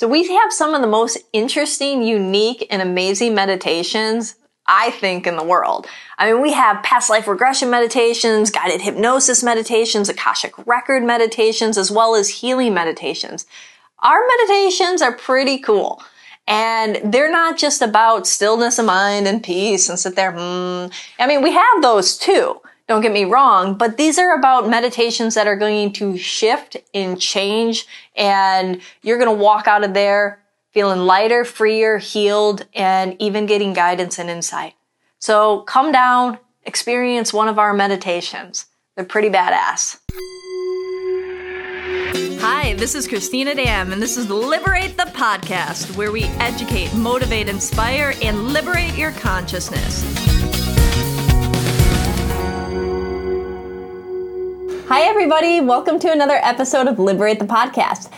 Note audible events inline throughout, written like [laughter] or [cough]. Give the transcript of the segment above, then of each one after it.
So we have some of the most interesting, unique, and amazing meditations I think, in the world. I mean, we have past life regression meditations, guided hypnosis meditations, Akashic record meditations, as well as healing meditations. Our meditations are pretty cool. And they're not just about stillness of mind and peace and sit there, hmm. I mean, we have those too. Don't get me wrong, but these are about meditations that are going to shift and change and you're going to walk out of there feeling lighter, freer, healed, and even getting guidance and insight. So come down, experience one of our meditations. They're pretty badass. Hi, this is Christina Dam, and this is Liberate the Podcast, where we educate, motivate, inspire, and liberate your consciousness. Hi, everybody. Welcome to another episode of Liberate the Podcast.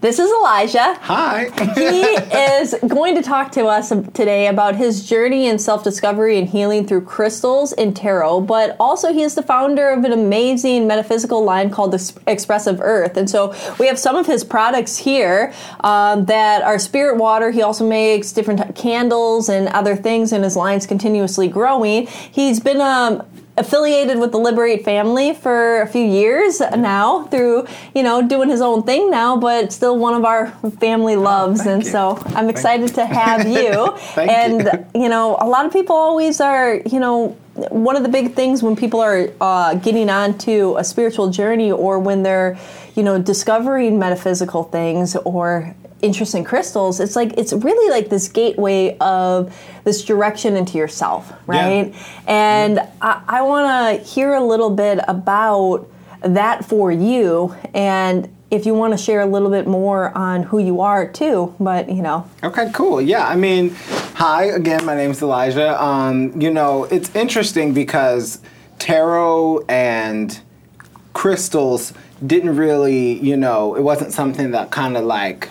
This is Elijah. Hi. he [laughs] is going to talk to us today about his journey in self discovery and healing through crystals and tarot, but also he is the founder of an amazing metaphysical line called the Expressive Earth. And so we have some of his products here um, that are spirit water. He also makes different candles and other things, and his line's continuously growing. He's been um, affiliated with the Liberate family for a few years now through, you know, doing his own thing now, but still one of our family loves. Oh, and you. so I'm excited to have you. [laughs] and, you. you know, a lot of people always are, you know, one of the big things when people are uh, getting onto a spiritual journey or when they're, you know, discovering metaphysical things or interest in crystals, it's like it's really like this gateway of this direction into yourself, right? Yeah. And. I, I want to hear a little bit about that for you and if you want to share a little bit more on who you are too but you know okay cool yeah i mean hi again my name is elijah um, you know it's interesting because tarot and crystals didn't really you know it wasn't something that kind of like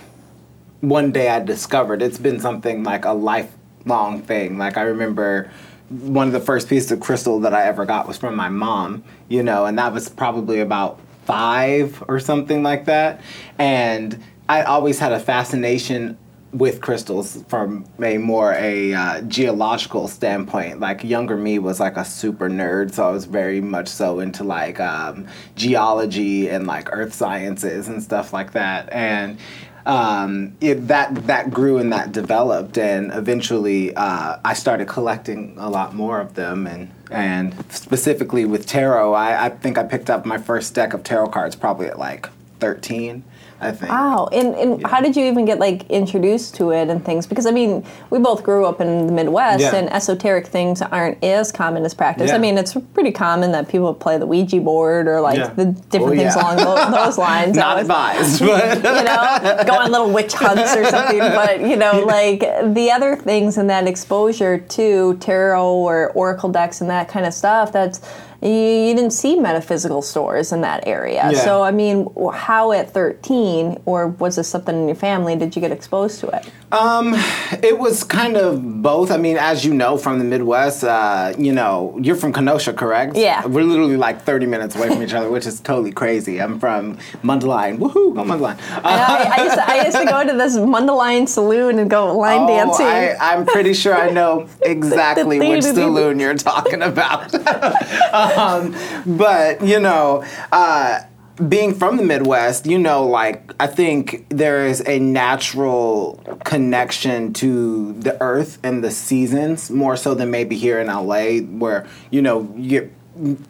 one day I discovered. It's been something like a lifelong thing. Like I remember one of the first pieces of crystal that I ever got was from my mom, you know, and that was probably about five or something like that. And I always had a fascination with crystals from a more a uh, geological standpoint. Like younger me was like a super nerd, so I was very much so into like um, geology and like earth sciences and stuff like that. And um, it, that that grew and that developed, and eventually uh, I started collecting a lot more of them, and and specifically with tarot, I, I think I picked up my first deck of tarot cards probably at like thirteen, I think. Wow. And, and yeah. how did you even get like introduced to it and things? Because I mean, we both grew up in the Midwest yeah. and esoteric things aren't as common as practice. Yeah. I mean, it's pretty common that people play the Ouija board or like the different oh, things along those, [laughs] lines. Not advised, [laughs] but you know, go on little witch hunts or something. [laughs] But you know, like the other things and that exposure to tarot or oracle decks and that kind of stuff. That's you, you didn't see metaphysical stores in that area. Yeah. So, I mean, how at 13, or was this something in your family, did you get exposed to it? Um, it was kind of both. I mean, as you know from the Midwest, uh, you know, you're from Kenosha, correct? Yeah. We're literally like 30 minutes away from each other, which is totally crazy. I'm from Mundelein. Woohoo, go Mundelein. Uh, I, I, used to, I used to go to this Mundelein saloon and go line oh, dancing. I, am pretty sure I know [laughs] exactly which saloon you're talking about. [laughs] [laughs] um, but, you know, uh, being from the Midwest, you know, like I think there is a natural connection to the earth and the seasons more so than maybe here in LA, where you know you get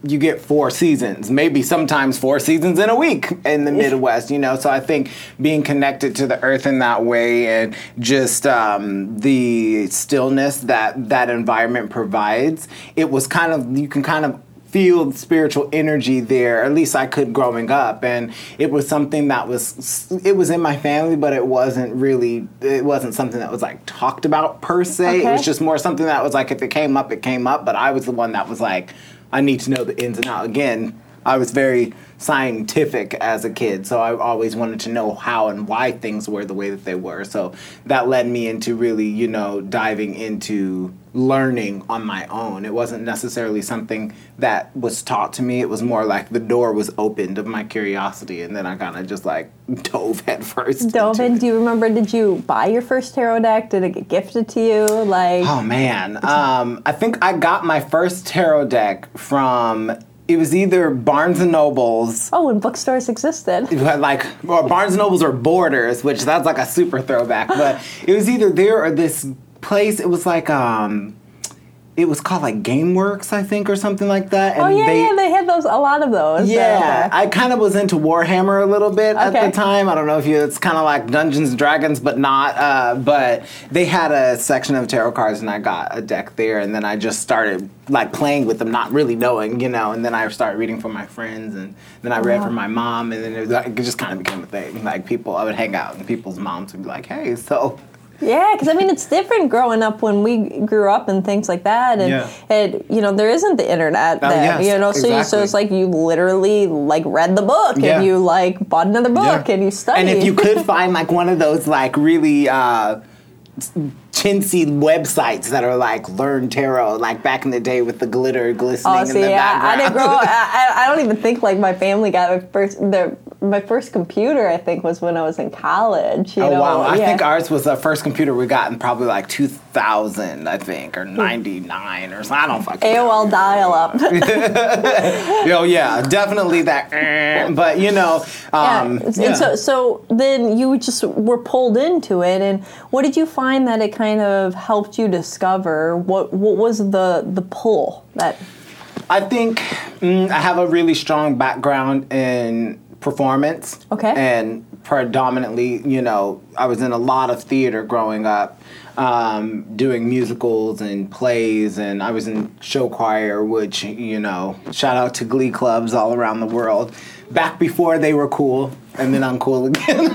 you get four seasons, maybe sometimes four seasons in a week in the Midwest, you know. So I think being connected to the earth in that way and just um, the stillness that that environment provides, it was kind of you can kind of feel spiritual energy there at least i could growing up and it was something that was it was in my family but it wasn't really it wasn't something that was like talked about per se okay. it was just more something that was like if it came up it came up but i was the one that was like i need to know the ins and out again I was very scientific as a kid, so I always wanted to know how and why things were the way that they were. So that led me into really, you know, diving into learning on my own. It wasn't necessarily something that was taught to me. It was more like the door was opened of my curiosity, and then I kind of just like [laughs] dove headfirst. Dove in. Do you remember? Did you buy your first tarot deck? Did it get gifted to you? Like, Oh man, um, I think I got my first tarot deck from. It was either Barnes and Nobles, oh, when bookstores existed. [laughs] You had like or Barnes and Nobles or Borders, which that's like a super throwback. But it was either there or this place. It was like um, it was called like GameWorks, I think, or something like that. Oh yeah, yeah, they had those. A lot of those. Yeah, I kind of was into Warhammer a little bit at the time. I don't know if you, it's kind of like Dungeons and Dragons, but not. Uh, but they had a section of tarot cards, and I got a deck there, and then I just started like playing with them, not really knowing, you know. And then I started reading for my friends, and then I read Wow. for my mom, and then it, was, like, it just kind of became a thing. Like people, I would hang out, and people's moms would be like, "Hey, so." Yeah, because I mean, it's different growing up when we grew up and things like that, and Yeah. and you know there isn't the internet Oh, there, yes, you know, so you, so it's like you literally like read the book Yeah. and you like bought another book and you studied. And if you could [laughs] find like one of those like really uh, chintzy websites that are like learn tarot, like back in the day with the glitter glistening Oh, in see, the I, I didn't grow. I, I- don't even think like my family got my first. Their, my first computer, I think, was when I was in college. You Oh know? wow! I yeah. think ours was the first computer we got in probably like 2000, I think, or 99 or something. I don't fucking. know. AOL dial-up. [laughs] Oh yeah, definitely that. eh, But you know, um, yeah. yeah. So, so then you just were pulled into it, and what did you find that it kind of helped you discover? What what was the the pull that? I think mm, I have a really strong background in performance. Okay. And predominantly, you know, I was in a lot of theater growing up, um, doing musicals and plays, and I was in show choir, which, you know, shout out to glee clubs all around the world. Back before they were cool, and then uncool again.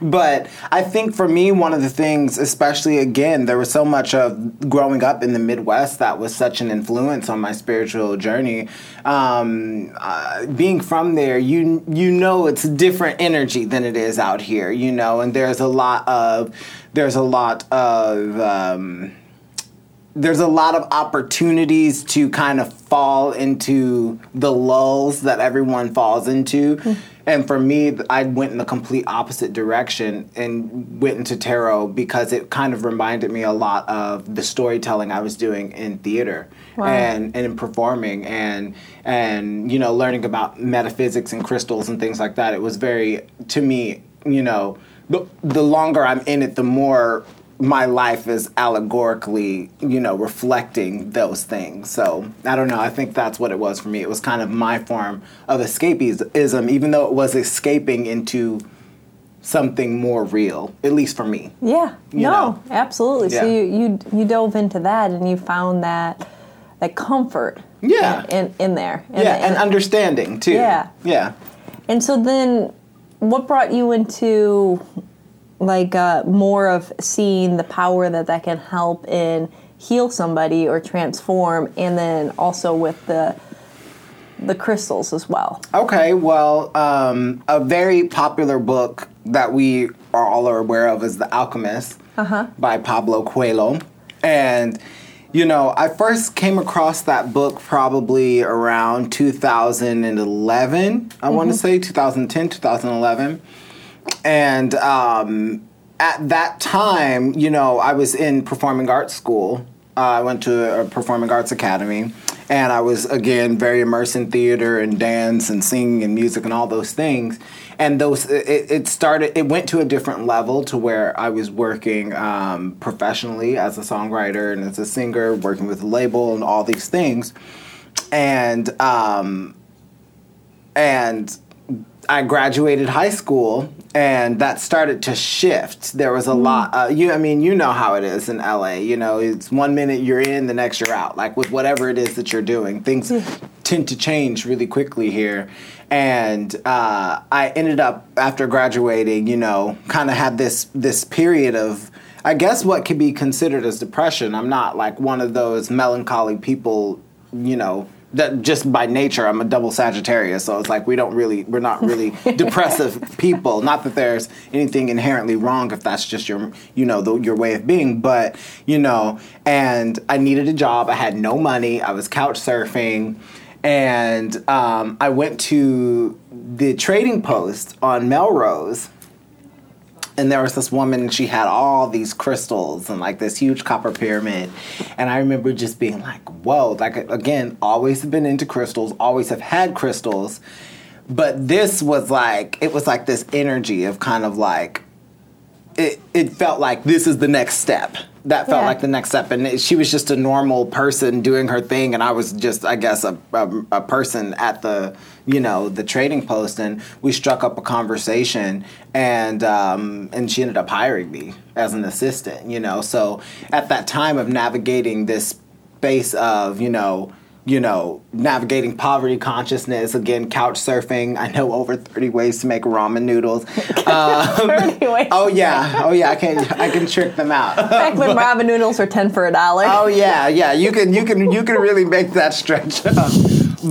[laughs] but I think for me, one of the things, especially again, there was so much of growing up in the Midwest that was such an influence on my spiritual journey. Um, uh, being from there, you you know it's different energy than it is out here, you know, and there's a lot of there's a lot of um, there's a lot of opportunities to kind of fall into the lulls that everyone falls into. Hmm. And for me, I went in the complete opposite direction and went into tarot because it kind of reminded me a lot of the storytelling I was doing in theater Wow. and, and in performing and and you know learning about metaphysics and crystals and things like that. It was very to me, you know, the, the longer I'm in it, the more my life is allegorically, you know, reflecting those things. So I don't know. I think that's what it was for me. It was kind of my form of escapism, even though it was escaping into something more real, at least for me. Yeah, You no, know. absolutely. So Yeah. you, you you dove into that and you found that that comfort. Yeah. In in there. And, yeah, and understanding too. Yeah. Yeah. And so then, what brought you into like uh, more of seeing the power that that can help in heal somebody or transform, and then also with the the crystals as well. Okay, well, um, a very popular book that we are all are aware of is The Alchemist by Pablo Coelho. And, you know, I first came across that book probably around 2011, I want to say 2010, 2011. And um, at that time, you know, I was in performing arts school. Uh, I went to a performing arts academy, and I was again very immersed in theater and dance and singing and music and all those things. And those, it, it started. It went to a different level to where I was working um, professionally as a songwriter and as a singer, working with a label and all these things. And um, and I graduated high school, and that started to shift. There was a lot. Uh, you, I mean, you know how it is in LA. You know, it's one minute you're in, the next you're out. Like with whatever it is that you're doing, things tend to change really quickly here. And uh, I ended up after graduating, you know, kind of had this this period of. I guess what could be considered as depression. I'm not like one of those melancholy people, you know, that just by nature I'm a double Sagittarius, so it's like we don't really we're not really [laughs] depressive people. Not that there's anything inherently wrong if that's just your you know the, your way of being, but you know, and I needed a job. I had no money. I was couch surfing, and um, I went to the Trading Post on Melrose and there was this woman and she had all these crystals and like this huge copper pyramid. And i remember just being like whoa like again always have been into crystals always have had crystals. But this was like it was like this energy of kind of like it, it felt like this is the next step that felt yeah. like the next step. And she was just a normal person doing her thing and i was just i guess a, a, a, person at the you know the trading post. And we struck up a conversation and um, and she ended up hiring me as an assistant you know? So at that time of navigating this space of you know you know, navigating poverty consciousness, again, couch surfing. I know over 30 ways to make ramen noodles. [laughs] Um, oh yeah, oh yeah, I can I can trick them out. [laughs] Back when [laughs] ramen noodles were 10 for a dollar. Oh yeah, yeah, you can you can you can really make that stretch.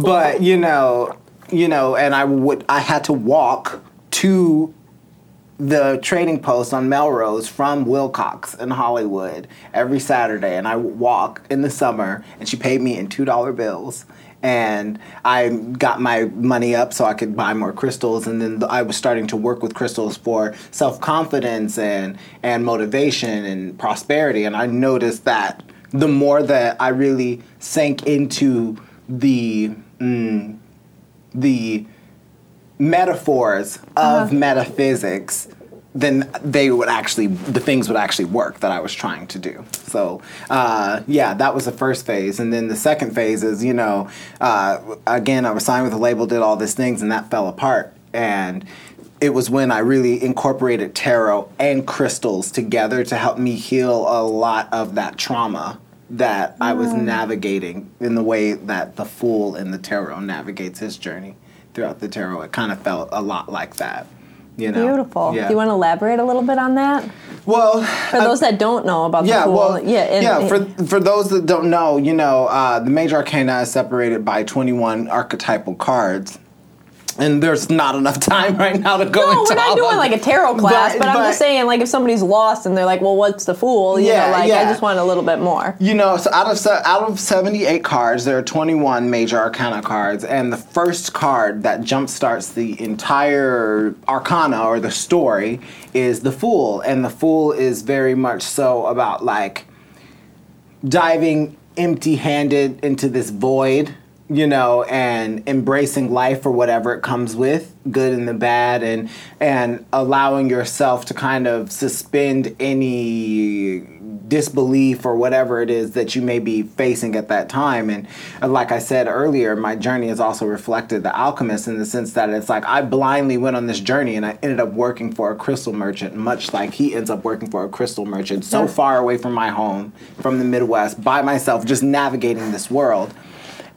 but, you know, you know, and I would I had to walk to the trading post on Melrose from Wilcox in Hollywood every Saturday, and I walk in the summer, and she paid me in two dollar bills. And I got my money up so I could buy more crystals, and then I was starting to work with crystals for self confidence and and motivation and prosperity. And I noticed that the more that I really sank into the mm, the metaphors of uh-huh. metaphysics, then they would actually the things would actually work that I was trying to do. So uh, yeah, that was the first phase, and then the second phase is you know uh, again I was signed with a label, did all these things, and that fell apart. And it was when I really incorporated tarot and crystals together to help me heal a lot of that trauma that I was mm. navigating in the way that the fool in the tarot navigates his journey throughout the tarot. It kind of felt a lot like that. You know? Beautiful. Yeah. Do you want to elaborate a little bit on that? Well, for those that don't know about yeah, the Fool, well, yeah, and, yeah. For for those that don't know, you know, uh, the major arcana is separated by twenty one archetypal cards, and there's not enough [laughs] time right now to go no, into we're not doing like a tarot class, but, but, I'm just saying, like, if somebody's lost and they're like, "Well, what's the fool?" You yeah, know, like, yeah. I just want a little bit more. You know, so out of out of 78 cards, there are 21 major arcana cards, and the first card that jump starts the entire arcana or the story is the fool, and the fool is very much so about like diving empty-handed into this void you know, and embracing life for whatever it comes with, good and the bad, and and allowing yourself to kind of suspend any disbelief or whatever it is that you may be facing at that time. And uh, like I said earlier, my journey has also reflected the alchemist in the sense that it's like I blindly went on this journey and I ended up working for a crystal merchant, much like he ends up working for a crystal merchant, so far away from my home, from the Midwest, by myself, just navigating this world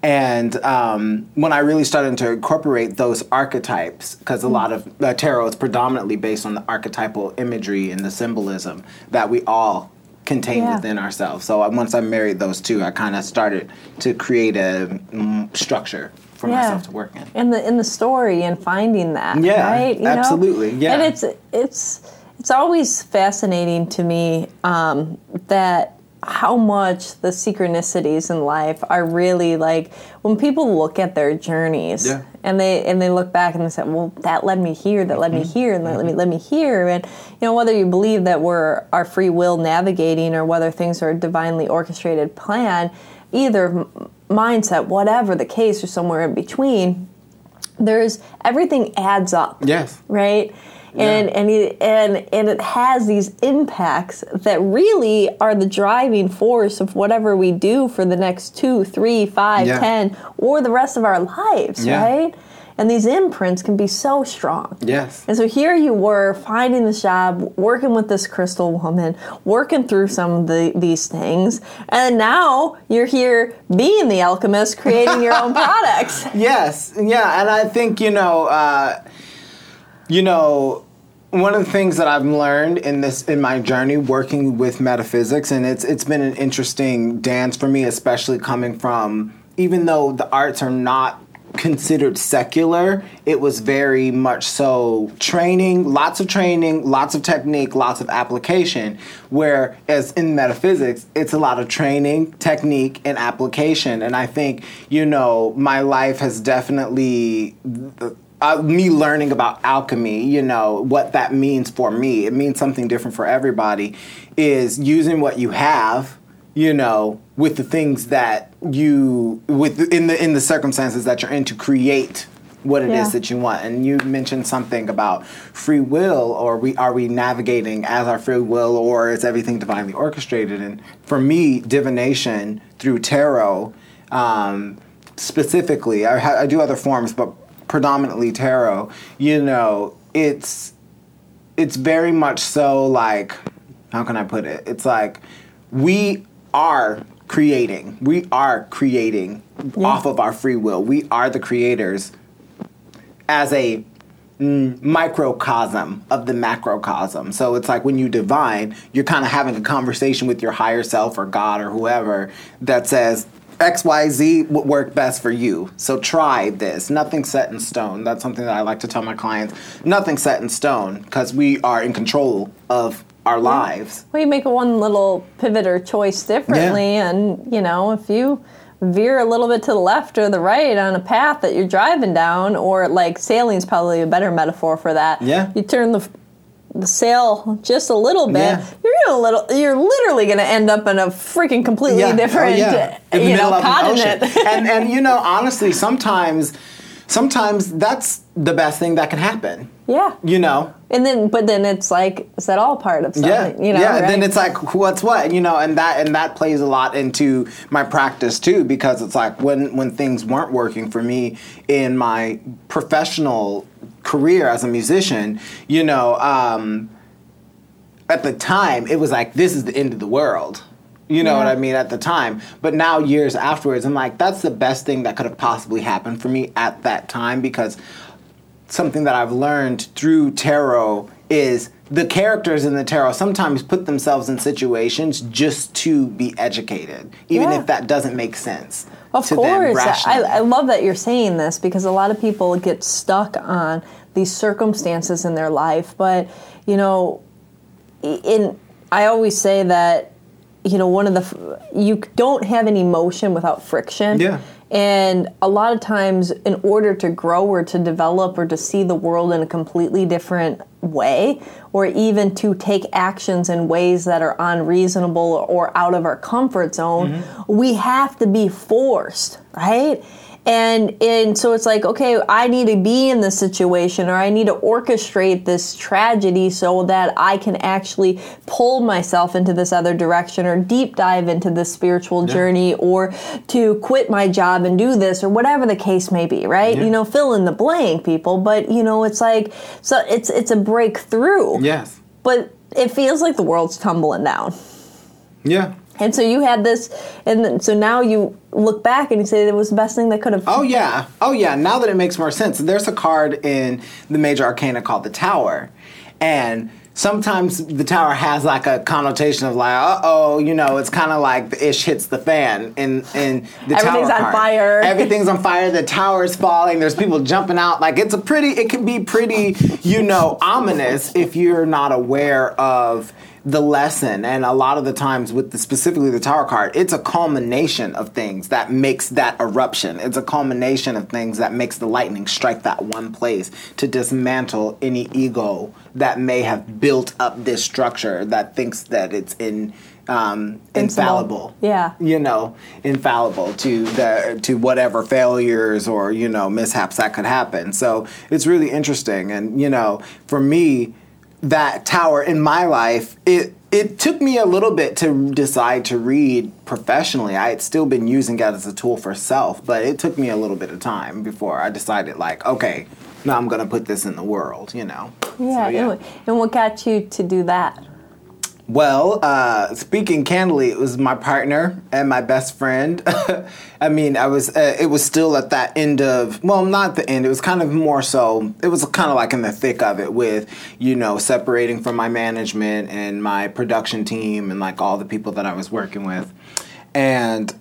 and um, when I really started to incorporate those archetypes, because a lot of uh, tarot is predominantly based on the archetypal imagery and the symbolism that we all contain yeah. within ourselves. So uh, once I married those two, I kind of started to create a mm, structure for yeah. myself to work in. In the in the story and finding that. Yeah, right? You absolutely. Know? Yeah, and it's it's it's always fascinating to me um, that how much the synchronicities in life are really like when people look at their journeys yeah. and they and they look back and they say well that led me here that led mm-hmm. me here and that mm-hmm. led me led me here and you know whether you believe that we're our free will navigating or whether things are a divinely orchestrated plan either mindset whatever the case or somewhere in between there's everything adds up yes right and yeah. and it, and and it has these impacts that really are the driving force of whatever we do for the next two, three, five, yeah. ten, or the rest of our lives, yeah. right? And these imprints can be so strong. Yes. And so here you were finding this job, working with this crystal woman, working through some of the, these things, and now you're here being the alchemist, creating your own [laughs] products. Yes, yeah, and I think you know, uh, you know, one of the things that I've learned in this in my journey working with metaphysics, and it's it's been an interesting dance for me, especially coming from even though the arts are not considered secular, it was very much so training, lots of training, lots of technique, lots of application. Whereas in metaphysics, it's a lot of training, technique, and application. And I think, you know, my life has definitely. Uh, me learning about alchemy, you know, what that means for me, it means something different for everybody, is using what you have you know, with the things that you with in the in the circumstances that you're in to create what it yeah. is that you want. And you mentioned something about free will, or we are we navigating as our free will, or is everything divinely orchestrated? And for me, divination through tarot, um, specifically, I, ha- I do other forms, but predominantly tarot. You know, it's it's very much so like how can I put it? It's like we are creating. We are creating yeah. off of our free will. We are the creators as a mm, microcosm of the macrocosm. So it's like when you divine, you're kind of having a conversation with your higher self or God or whoever that says, XYZ would work best for you. So try this. Nothing set in stone. That's something that I like to tell my clients. Nothing set in stone because we are in control of our lives. Well, you make one little pivot or choice differently, yeah. and you know, if you veer a little bit to the left or the right on a path that you're driving down, or like sailing is probably a better metaphor for that. Yeah. You turn the the sail just a little bit, yeah. you're gonna little, you're literally gonna end up in a freaking completely yeah. Oh, different, oh, yeah. you know, continent. [laughs] and and you know, honestly, sometimes sometimes that's the best thing that can happen. Yeah. You know. And then, but then it's like, is that all part of something? Yeah. You know. Yeah. Right? Then it's like, what's what? You know, and that and that plays a lot into my practice too, because it's like when when things weren't working for me in my professional career as a musician, you know. Um, at the time, it was like this is the end of the world you know yeah. what I mean at the time. But now years afterwards, I'm like, that's the best thing that could have possibly happened for me at that time because something that I've learned through tarot is the characters in the tarot sometimes put themselves in situations just to be educated, even yeah. if that doesn't make sense. Of course. I, I love that you're saying this because a lot of people get stuck on these circumstances in their life. But, you know, in I always say that you know one of the you don't have any motion without friction yeah and a lot of times in order to grow or to develop or to see the world in a completely different way or even to take actions in ways that are unreasonable or out of our comfort zone mm-hmm. we have to be forced right and and so it's like okay i need to be in this situation or i need to orchestrate this tragedy so that i can actually pull myself into this other direction or deep dive into this spiritual yeah. journey or to quit my job and do this or whatever the case may be right? Yeah. you know fill in the blank people. But you know it's like so it's it's a breakthrough. Yes. But it feels like the world's tumbling down. Yeah and so you had this, and so now you look back and you say it was the best thing that could have. Oh yeah, oh yeah. Now that it makes more sense, there's a card in the major arcana called the Tower, and sometimes the tower has like a connotation of like, uh oh, you know, it's kind of like the ish hits the fan in in the tower. Everything's on fire. [laughs] Everything's on fire. The tower's falling. There's people jumping out. Like it's a pretty. It can be pretty, you know, ominous if you're not aware of the lesson and a lot of the times with the, specifically the tower card it's a culmination of things that makes that eruption it's a culmination of things that makes the lightning strike that one place to dismantle any ego that may have built up this structure that thinks that it's in um, infallible. Yeah. You know, infallible to the to whatever failures or you know mishaps that could happen. So it's really interesting, and you know, for me, that tower in my life, it it took me a little bit to decide to read professionally. I had still been using it as a tool for self, but it took me a little bit of time before I decided like, okay, now I'm gonna put this in the world, you know. Yeah, so, yeah. and what got you to do that? Well, uh, speaking candidly, it was my partner and my best friend. [laughs] I mean, I was. Uh, it was still at that end of. Well, not the end. It was kind of more so. It was kind of like in the thick of it, with you know separating from my management and my production team and like all the people that I was working with, and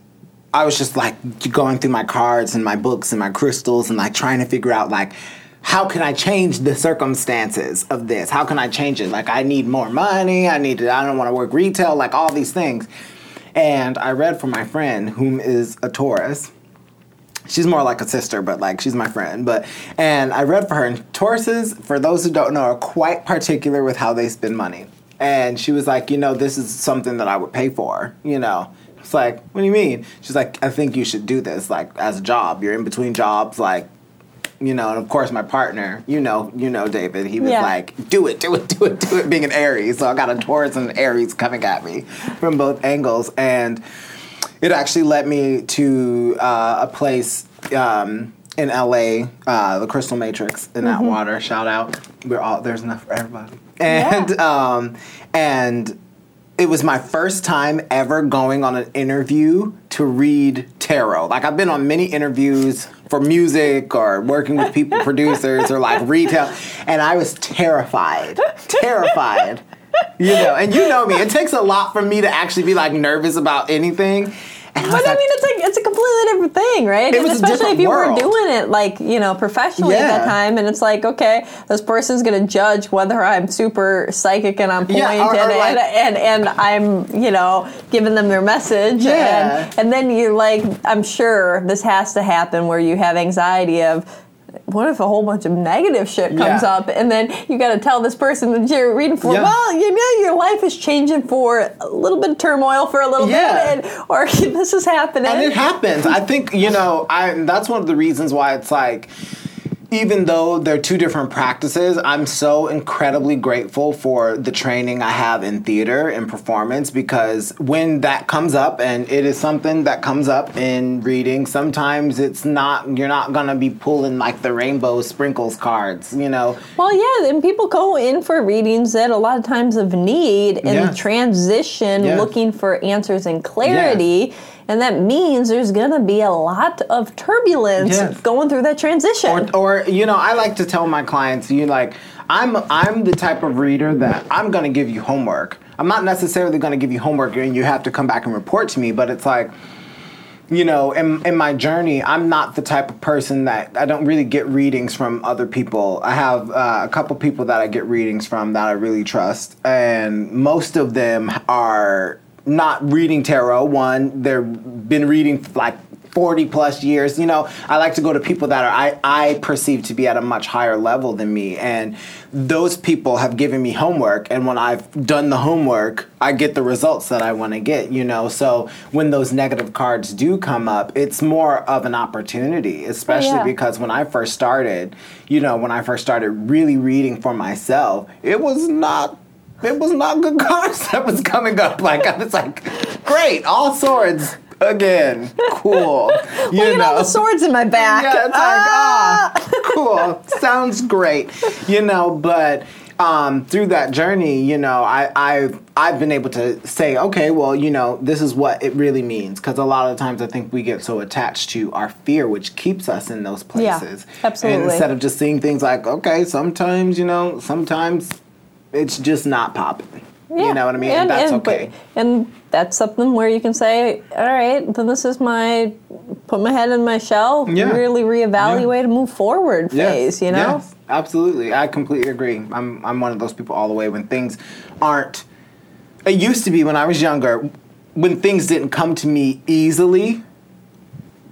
I was just like going through my cards and my books and my crystals and like trying to figure out like how can I change the circumstances of this? How can I change it? Like I need more money. I need to. I don't want to work retail. Like all these things. And I read from my friend, whom is a Taurus. She's more like a sister, but like she's my friend. But and I read for her, and Tauruses, for those who don't know, are quite particular with how they spend money. And she was like, you know, this is something that I would pay for. You know, it's like, what do you mean? She's like, I think you should do this, like as a job. You're in between jobs, like you know, and of course my partner, you know, you know David, he was Yeah. like, do it, do it, do it, do it, being an Aries. So I got a Taurus and an Aries coming at me from both angles. And it actually led me to uh, a place um, in LA, uh, the Crystal Matrix in Mm-hmm. Atwater. Shout out. We're all there's enough for everybody. And Yeah. um, and it was my first time ever going on an interview to read tarot. Like I've been on many interviews for music or working with people, [laughs] producers or like retail, and I was terrified, terrified. You know, and you know me. It takes a lot for me to actually be like nervous about anything. And I But I like, mean, it's like it's a completely different thing, right? And especially if you world. were doing it like you know professionally at that time, and it's like, okay, this person's gonna judge whether I'm super psychic and on point, Yeah, or- or and, like- and, and and I'm you know giving them their message, Yeah. and and then you're like, I'm sure this has to happen where you have anxiety of. What if a whole bunch of negative shit comes Yeah. up, and then you got to tell this person that you're reading for? Yeah. Well, you know, your life is changing for a little bit of turmoil for a little Yeah. bit, and, or [laughs] this is happening. and it happens. I think you know. I that's one of the reasons why it's like, even though they're two different practices, I'm so incredibly grateful for the training I have in theater and performance because when that comes up, and it is something that comes up in reading, sometimes it's not. You're not gonna be pulling like the rainbow sprinkles cards, you know. Well, yeah, and people go in for readings that a lot of times of need and transition, looking for answers and clarity. And that means there's going to be a lot of turbulence Yes. going through that transition. or, or you know i like to tell my clients you like i'm i'm the type of reader that i'm going to give you homework i'm not necessarily going to give you homework and you have to come back and report to me but it's like you know in, in my journey i'm not the type of person that i don't really get readings from other people i have uh, a couple people that i get readings from that i really trust and most of them are not reading tarot. One they've been reading like 40 plus years. You know i like to go to people that are I, I perceive to be at a much higher level than me. And those people have given me homework. And when i've done the homework i get the results that i want to get you know? So when those negative cards do come up it's more of an opportunity especially yeah. because when i first started you know when i first started really reading for myself it was not it was not good cards [laughs] that was coming up like i was like great all swords again cool [laughs] you Look at know all the swords in my back. yeah, it's like, ah, cool. [laughs] Sounds great. You know, but um, through that journey, you know, I, I've, I've been able to say, okay, well, you know, this is what it really means. Because a lot of times I think we get so attached to our fear, which keeps us in those places. Yeah, absolutely. And instead of just seeing things like, okay, sometimes, you know, sometimes it's just not popping. Yeah, You know what I mean? And, that's but- okay. and that's something where you can say, all right, then this is my put my head in my shell, Yeah. really reevaluate and move forward phase, you know? Yes, absolutely. I completely agree. I'm I'm one of those people all the way when things aren't it used to be when I was younger, when things didn't come to me easily,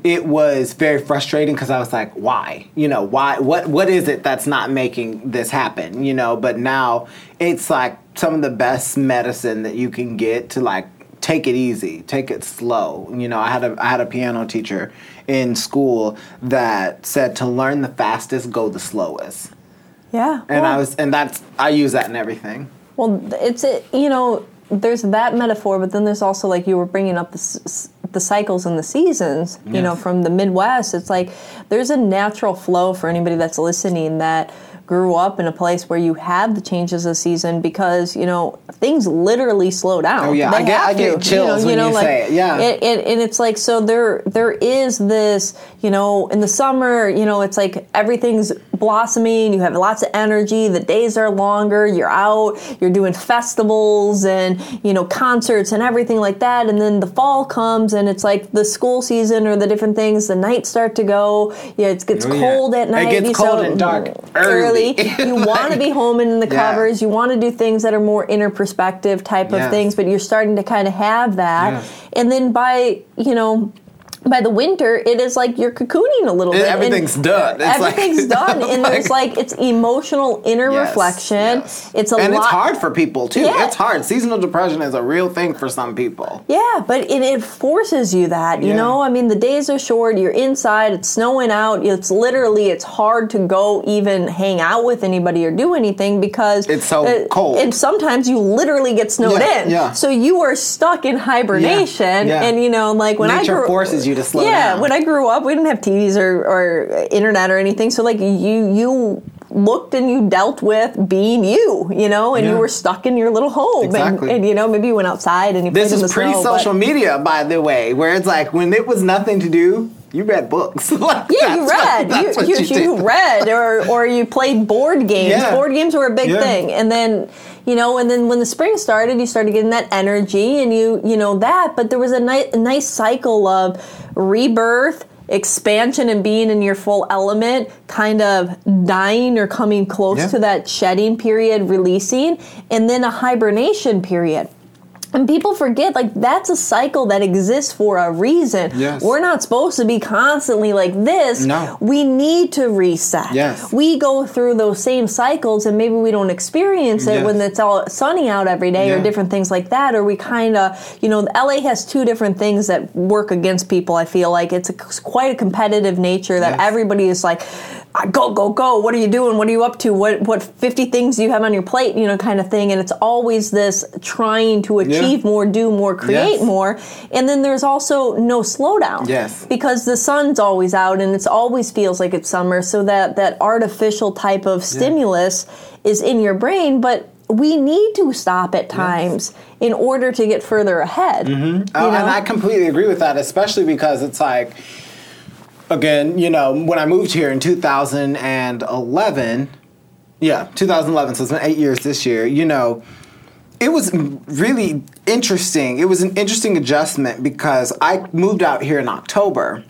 it was very frustrating because I was like, why? You know, why what what is it that's not making this happen? You know, but now it's like some of the best medicine that you can get to like take it easy, take it slow. You know, I had a I had a piano teacher in school that said to learn the fastest, go the slowest. Yeah. And I was and that's I use that in everything. Well, it's a, you know, there's that metaphor, but then there's also like you were bringing up the s- the cycles and the seasons. You know, from the Midwest, it's like there's a natural flow for anybody that's listening that grew up in a place where you have the changes of season because you know things literally slow down. Oh, yeah. They I get- I get chills when you like, say it. Yeah. it, it, and it's like so there there is this you know in the summer you know it's like everything's blossoming, you have lots of energy, the days are longer, you're out, you're doing festivals and, you know, concerts and everything like that. And then the fall comes and it's like the school season or the different things, the nights start to go, yeah, it gets Oh, yeah. cold at It night. gets you cold so- and dark early. early. [laughs] you want to be home and in the Yeah. covers, you want to do things that are more inner perspective type of things, but you're starting to kind of have that. And then by, you know, by the winter, it is like you're cocooning a little It- bit. and everything's done. It's like- everything's [laughs] done, [laughs] and there's like it's emotional inner Yes, reflection. yes. It's a lot. and lot. it's hard for people too. Yeah. It's hard. Seasonal depression is a real thing for some people. Yeah, but it, it forces you that, you Yeah. know? I mean, the days are short, you're inside, it's snowing out, it's literally, it's hard to go even hang out with anybody or do anything because It's so cold. And sometimes you literally get snowed Yeah, in. yeah. So you are stuck in hibernation. yeah. And, you know, like when I Nature grew forces you to slow yeah, down. when I grew up, we didn't have TVs or, or internet or anything. So, like, you, you, looked and you dealt with being you, you know, and you were stuck in your little home, Exactly. and, and you know maybe you went outside and you This is but- pre-social media, by the way, where it's like when it was nothing to do, you read books. [laughs] Like, Yeah, you read. what you, you, did. you read, or or you played board games. Yeah. Board games were a big Yeah. thing, and then you know, and then when the spring started, you started getting that energy, and you you know that. But there was a, ni- a nice cycle of rebirth. Expansion and being in your full element, kind of dying or coming close Yeah. to that shedding period, releasing, and then a hibernation period. And people forget, like, that's a cycle that exists for a reason. Yes. We're not supposed to be constantly like this. No. We need to reset. Yes. We go through those same cycles and maybe we don't experience it Yes. when it's all sunny out every day or different things like that. Or we kind of, you know, LA has two different things that work against people, I feel like. It's a, quite a competitive nature that Yes. everybody is like, "Ah, go, go, go. What are you doing? What are you up to? What, what 50 things do you have on your plate? You know, kind of thing. And it's always this trying to achieve more, do more, create Yes. more. And then there's also no slowdown Yes. because the sun's always out and it always feels like it's summer so that that artificial type of stimulus is in your brain but we need to stop at times in order to get further ahead mm-hmm. Oh, you and? I completely agree with that, especially because it's like, again, you know, when I moved here in 2011, yeah, 2011, so it's been eight years this year, you know, it was really interesting. It was an interesting adjustment because I moved out here in October.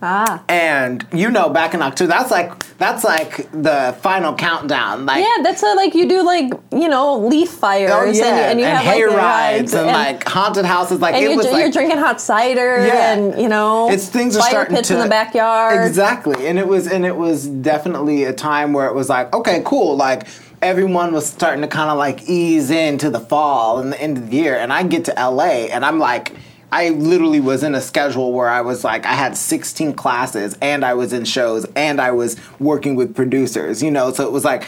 ah And you know, back in October, that's like that's like the final countdown. Like yeah that's a, like you do like you know leaf fires Oh yeah, and, and you have hay like rides and, like haunted houses. Like and it you're, was you're like drinking hot cider Yeah. and you know it's things are starting pits to in the backyard exactly and it was and it was definitely a time where it was like okay cool like everyone was starting to kind of like ease into the fall and the end of the year and i get to la and i'm like i literally was in a schedule where i was like i had 16 classes and i was in shows and i was working with producers you know? So it was like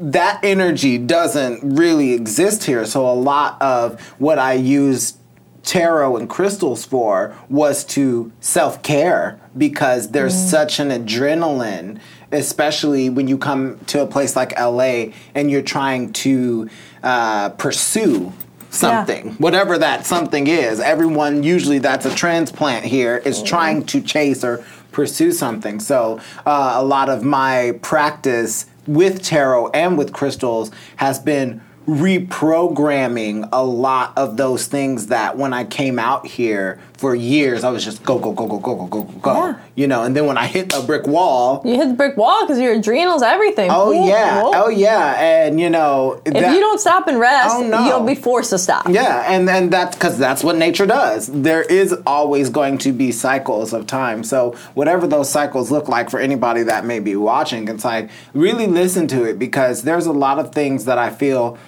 that energy doesn't really exist here. So a lot of what i used tarot and crystals for was to self care because there's mm. such an adrenaline, especially when you come to a place like LA and you're trying to uh, pursue something, whatever that something is. Everyone, usually that's a transplant here, is trying to chase or pursue something. So uh, a lot of my practice with tarot and with crystals has been reprogramming a lot of those things that when I came out here for years, I was just go, go, go, go, go, go, go, go, go. Yeah. You know, and then when I hit a brick wall, you hit the brick wall because your adrenals everything oh Whoa, yeah, whoa. oh yeah, and you know, if you don't stop and rest Oh, no. you'll be forced to stop Yeah, and and that's because that's what nature does. There is always going to be cycles of time. So whatever those cycles look like for anybody that may be watching, it's like really listen to it because there's a lot of things that I feel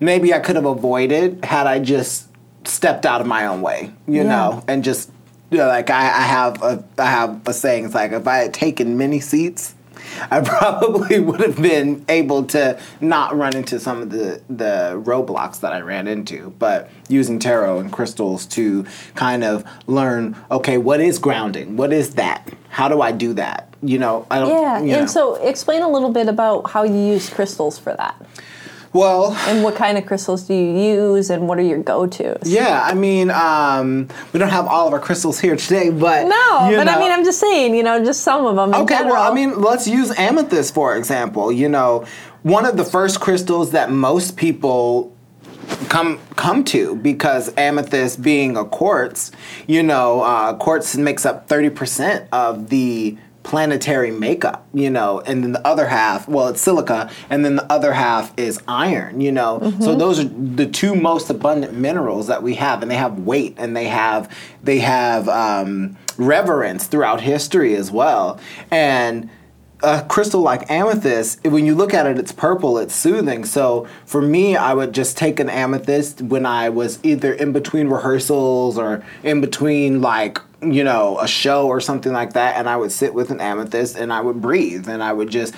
maybe I could have avoided had I just stepped out of my own way, you Yeah. know, and just you know, like I, I have a I have a saying. It's like if I had taken many seats. [laughs] I probably would have been able to not run into some of the, the roadblocks that I ran into, but using tarot and crystals to kind of learn, okay, what is grounding? What is that? How do I do that? You know, I don't. Yeah, you know. and so explain a little bit about how you use crystals for that. Well, And what kind of crystals do you use, and what are your go-tos? yeah, I mean, um, we don't have all of our crystals here today, but No, but I mean, I'm just saying, you know, just some of them. Okay, well, I mean, let's use amethyst for example. You know, one of the first crystals that most people come come to because amethyst being a quartz, you know, uh, quartz makes up thirty percent of the planetary makeup, you know, and then the other half, well, it's silica, and then the other half is iron, you know. So those are the two most abundant minerals that we have, and they have weight and they have they have um, reverence throughout history as well, and a crystal like amethyst, when you look at it, it's purple, it's soothing. So for me, I would just take an amethyst when I was either in between rehearsals or in between, like, you know, a show or something like that, and I would sit with an amethyst and I would breathe and I would just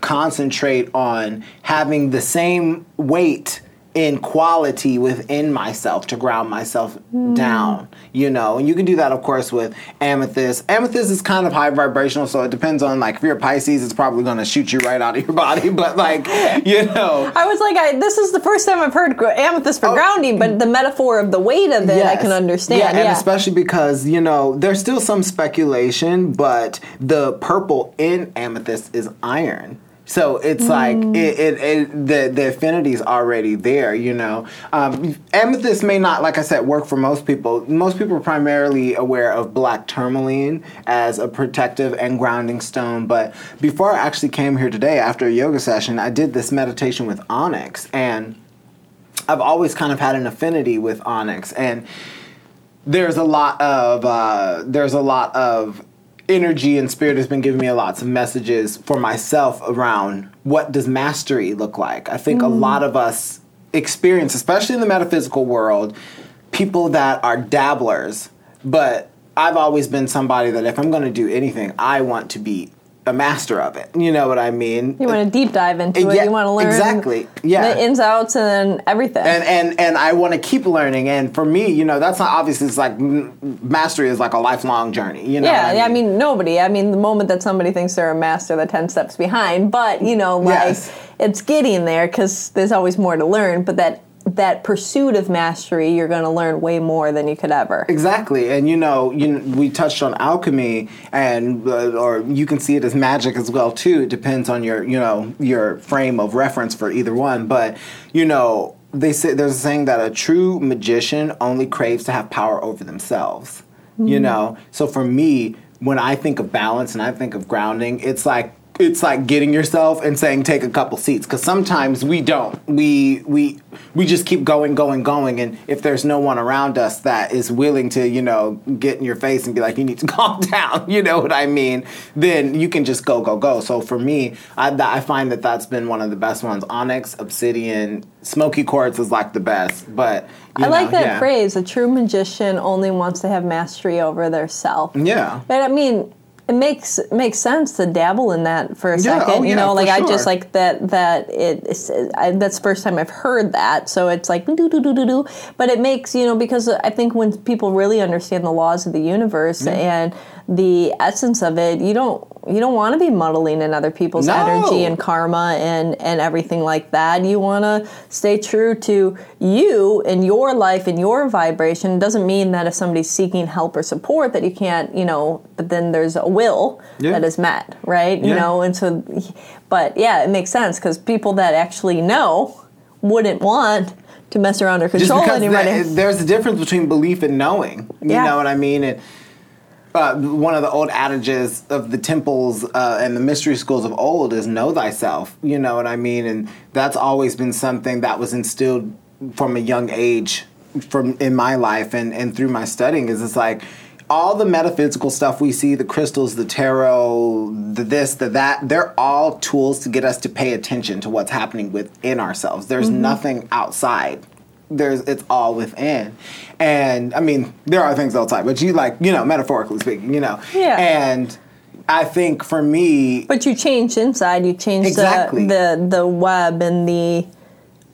concentrate on having the same weight in quality within myself to ground myself down you know and you can do that of course with amethyst amethyst is kind of high vibrational so it depends on like if you're a pisces it's probably going to shoot you right out of your body [laughs] but like you know I was like, I, this is the first time I've heard amethyst for Oh. grounding, but the metaphor of the weight of it, I can understand. Yeah, Yeah, and especially because you know there's still some speculation, but the purple in amethyst is iron. So it's like Mm. it, it, it the the affinity's already there, you know. Um, amethyst may not, like I said, work for most people. Most people are primarily aware of black tourmaline as a protective and grounding stone. But before I actually came here today, after a yoga session, I did this meditation with onyx, and I've always kind of had an affinity with onyx, and there's a lot of uh, there's a lot of energy and spirit has been giving me a lots of messages for myself around what does mastery look like. I think a mm. lot of us experience, especially in the metaphysical world, people that are dabblers, but I've always been somebody that if I'm going to do anything, I want to be a master of it. You know what I mean? you want to deep dive into it. Yeah, You want to learn exactly. Yeah. the ins, outs, and everything. and and and I want to keep learning. And for me, you know, that's not obviously. It's like mastery is like a lifelong journey. You know. yeah, what yeah, I mean, nobody. I mean, the moment that somebody thinks they're a master, they're 10 steps behind. But, you know, like, Yes. it's getting there because there's always more to learn. But that that pursuit of mastery, you're going to learn way more than you could ever. Exactly, and you know, you we touched on alchemy, and uh, or you can see it as magic as well too. It depends on your you know your frame of reference for either one. But you know, they say there's a saying that a true magician only craves to have power over themselves. You know, so for me, when I think of balance and I think of grounding, it's like it's like getting yourself and saying take a couple seats. Because sometimes we don't. We we we just keep going going going. And if there's no one around us that is willing to you know get in your face and be like you need to [laughs] calm down [laughs] you know what i mean? Then you can just go go go. So for me i, I find that that's been one of the best ones. Onyx obsidian smoky quartz is like the best. But you I like that yeah. phrase. A true magician only wants to have mastery over their self. yeah. But I mean, it makes makes sense to dabble in that for a Yeah, oh, second. oh, you yeah, know, for like I just like that that it. I, that's the first time I've heard that. So it's like do do do do do. But it makes you know because I think when people really understand the laws of the universe and the essence of it, you don't you don't want to be muddling in other people's No. energy and karma and and everything like that. You want to stay true to you and your life and your vibration. It doesn't mean that if somebody's seeking help or support that you can't, you know, but then there's a will Yeah. that is met, right? You know, and so but yeah, it makes sense cuz people that actually know wouldn't want to mess around or control anybody. the- there's a difference between belief and knowing. You Yeah. know what I mean? Uh, one of the old adages of the temples uh, and the mystery schools of old is know thyself. You know what I mean? And that's always been something that was instilled from a young age from in my life and, and through my studying is it's like all the metaphysical stuff we see the crystals the tarot the this the that they're all tools to get us to pay attention to what's happening within ourselves there's nothing outside there's it's all within and i mean there are things outside but you like you know metaphorically speaking you know Yeah. and i think for me But you change inside. You change Exactly. the, the the web and the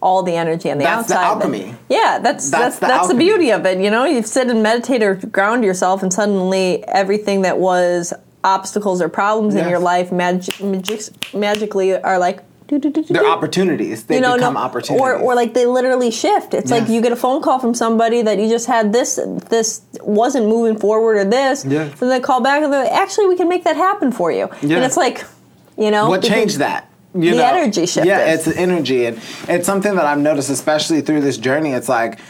all the energy on the That's the outside. alchemy. Yeah, that's That's that's the that's the, beauty of it. You know, you sit and meditate or ground yourself, and suddenly everything that was obstacles or problems in your life mag- magic, magically are like they're opportunities. They you know, become no, opportunities. or or like they literally shift. It's like you get a phone call from somebody that you just had this this wasn't moving forward or this, Yeah. and they call back and they're like, actually we can make that happen for you. Yeah. And it's like, you know, what changed that? You The know? energy shift. Yeah, it's the energy, and it's something that I've noticed, especially through this journey. It's like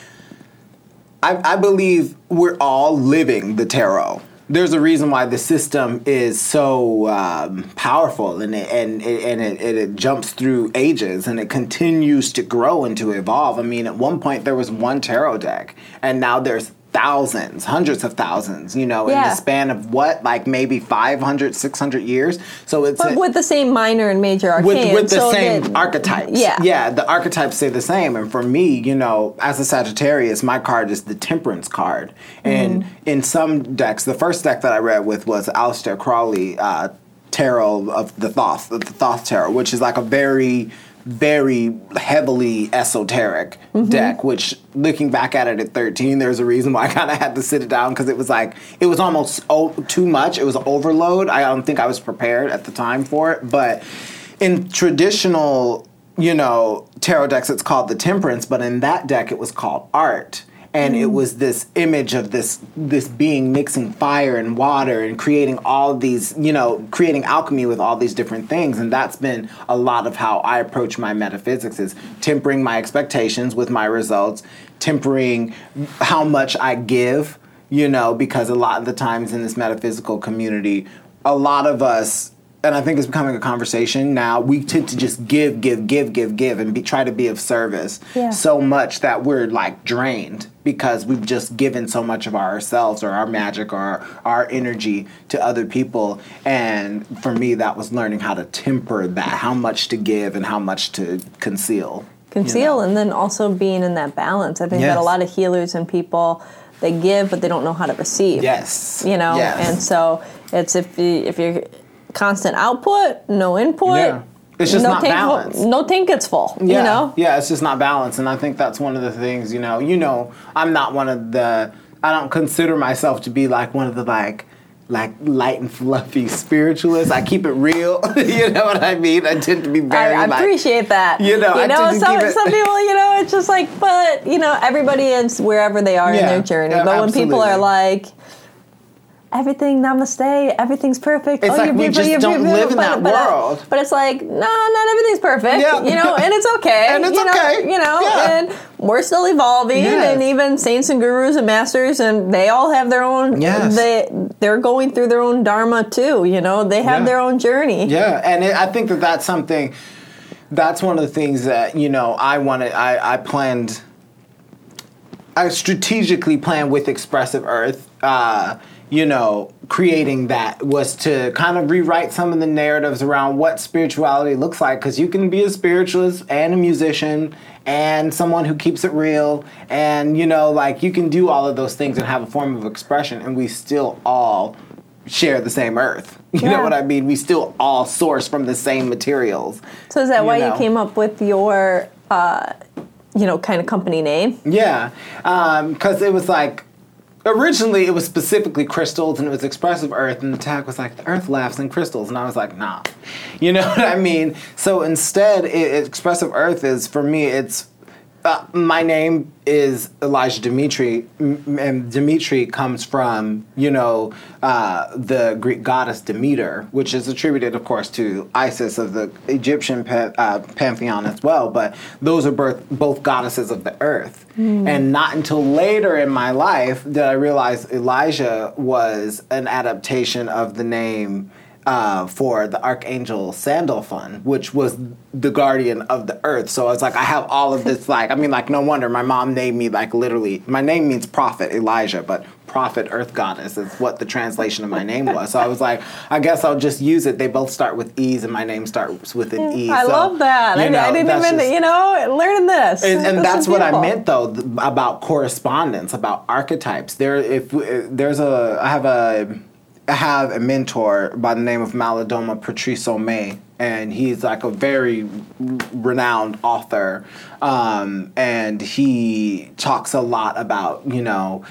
I, I believe we're all living the tarot. There's a reason why the system is so um, powerful, and it, and it, and it, it, it jumps through ages, and it continues to grow and to evolve. I mean, at one point there was one tarot deck, and now there's thousands, hundreds of thousands. You know, in the span of what, like maybe 500, 600 years. So it's but a- with the same minor and major arcana. with with the so same that- archetypes. Yeah. yeah, the archetypes stay the same. And for me, you know, as a Sagittarius, my card is the Temperance card. And Mm-hmm. in some decks, the first deck that I read with was Aleister Crowley uh, Tarot of the Thoth, the Thoth Tarot, which is like a very very heavily esoteric Mm-hmm. deck which looking back at it at 13 there's a reason why i kind of had to sit it down because it was like it was almost o- too much. It was overload. I don't think i was prepared at the time for it. But in traditional you know tarot decks it's called the temperance but in that deck it was called art and it mm. was this image of this this being mixing fire and water and creating all these you know creating alchemy with all these different things. And that's been a lot of how i approach my metaphysics is tempering my expectations with my results tempering how much i give you know because a lot of the times in this metaphysical community a lot of us and I think it's becoming a conversation now. We tend to just give, give, give, give, give, and be, try to be of service Yeah. so much that we're like drained because we've just given so much of ourselves or our magic or our, our energy to other people. And for me, that was learning how to temper that, how much to give and how much to conceal. conceal and then also being in that balance. I think that a lot of healers and people they give but they don't know how to receive. Yes. You know, Yes. and so it's if you if you're constant output, no input. Yeah. It's just no not tank balanced. No tank gets full. Yeah, You know. yeah, it's just not balanced, and I think that's one of the things. You know, you know, I'm not one of the. I don't consider myself to be like one of the like. Like light and fluffy spiritualists, I keep it real. [laughs] you know what I mean? I tend to be very. I, I like, appreciate that. You know, you I know, some, some people, you know, it's just like, but you know, everybody is wherever they are in their journey. yeah, but when people are like, everything namaste, everything's perfect. It's oh, like you're we just don't live in but, that uh, world. but it's like, no, not everything's perfect. Yeah. You know, and it's [laughs] okay. And it's you know, okay. You know, Yeah. and we're still evolving, Yes. and even saints and gurus and masters, and they all have their own. Yes. They they're going through their own dharma too. You know, they have Yeah. their own journey. Yeah, and it, I think that that's something. That's one of the things that you know I wanted. I I planned. I strategically planned with Expressive Earth. Uh, you know, creating that was to kind of rewrite some of the narratives around what spirituality looks like. Because you can be a spiritualist and a musician and someone who keeps it real, and you know, like you can do all of those things and have a form of expression, and we still all share the same earth. [laughs] You Yeah. know what I mean? We still all source from the same materials. So is that You why know. you came up with your, uh, you know, kind of company name? Yeah, because it was like originally it was specifically crystals and it was expressive earth, and the tag was like the earth laughs and crystals, and I was like, nah, [laughs] you know what I mean? So instead, it, expressive earth is for me. It's uh, my name is Elijah Dimitri, and Dimitri comes from you know uh, the Greek goddess Demeter, which is attributed, of course, to Isis of the Egyptian uh, pantheon as well. But those are both both goddesses of the earth, and not until later in my life did I realize Elijah was an adaptation of the name uh, for the archangel Sandalphon, which was the guardian of the earth. So I was like, I have all of this. Like, I mean, like, no wonder my mom named me like literally. My name means prophet Elijah, but prophet earth goddess is what the translation of my name was. So I was like, I guess I'll just use it. They both start with E's, and my name starts with an E. I So, love that. you I, know, I didn't even, just- you know, learning this. and, and This that's what I meant though th- about correspondence, about archetypes. There, if uh, there's a, I have a, have a mentor by the name of Malidoma Patrice May, and he's like a very renowned author, um, and he talks a lot about you know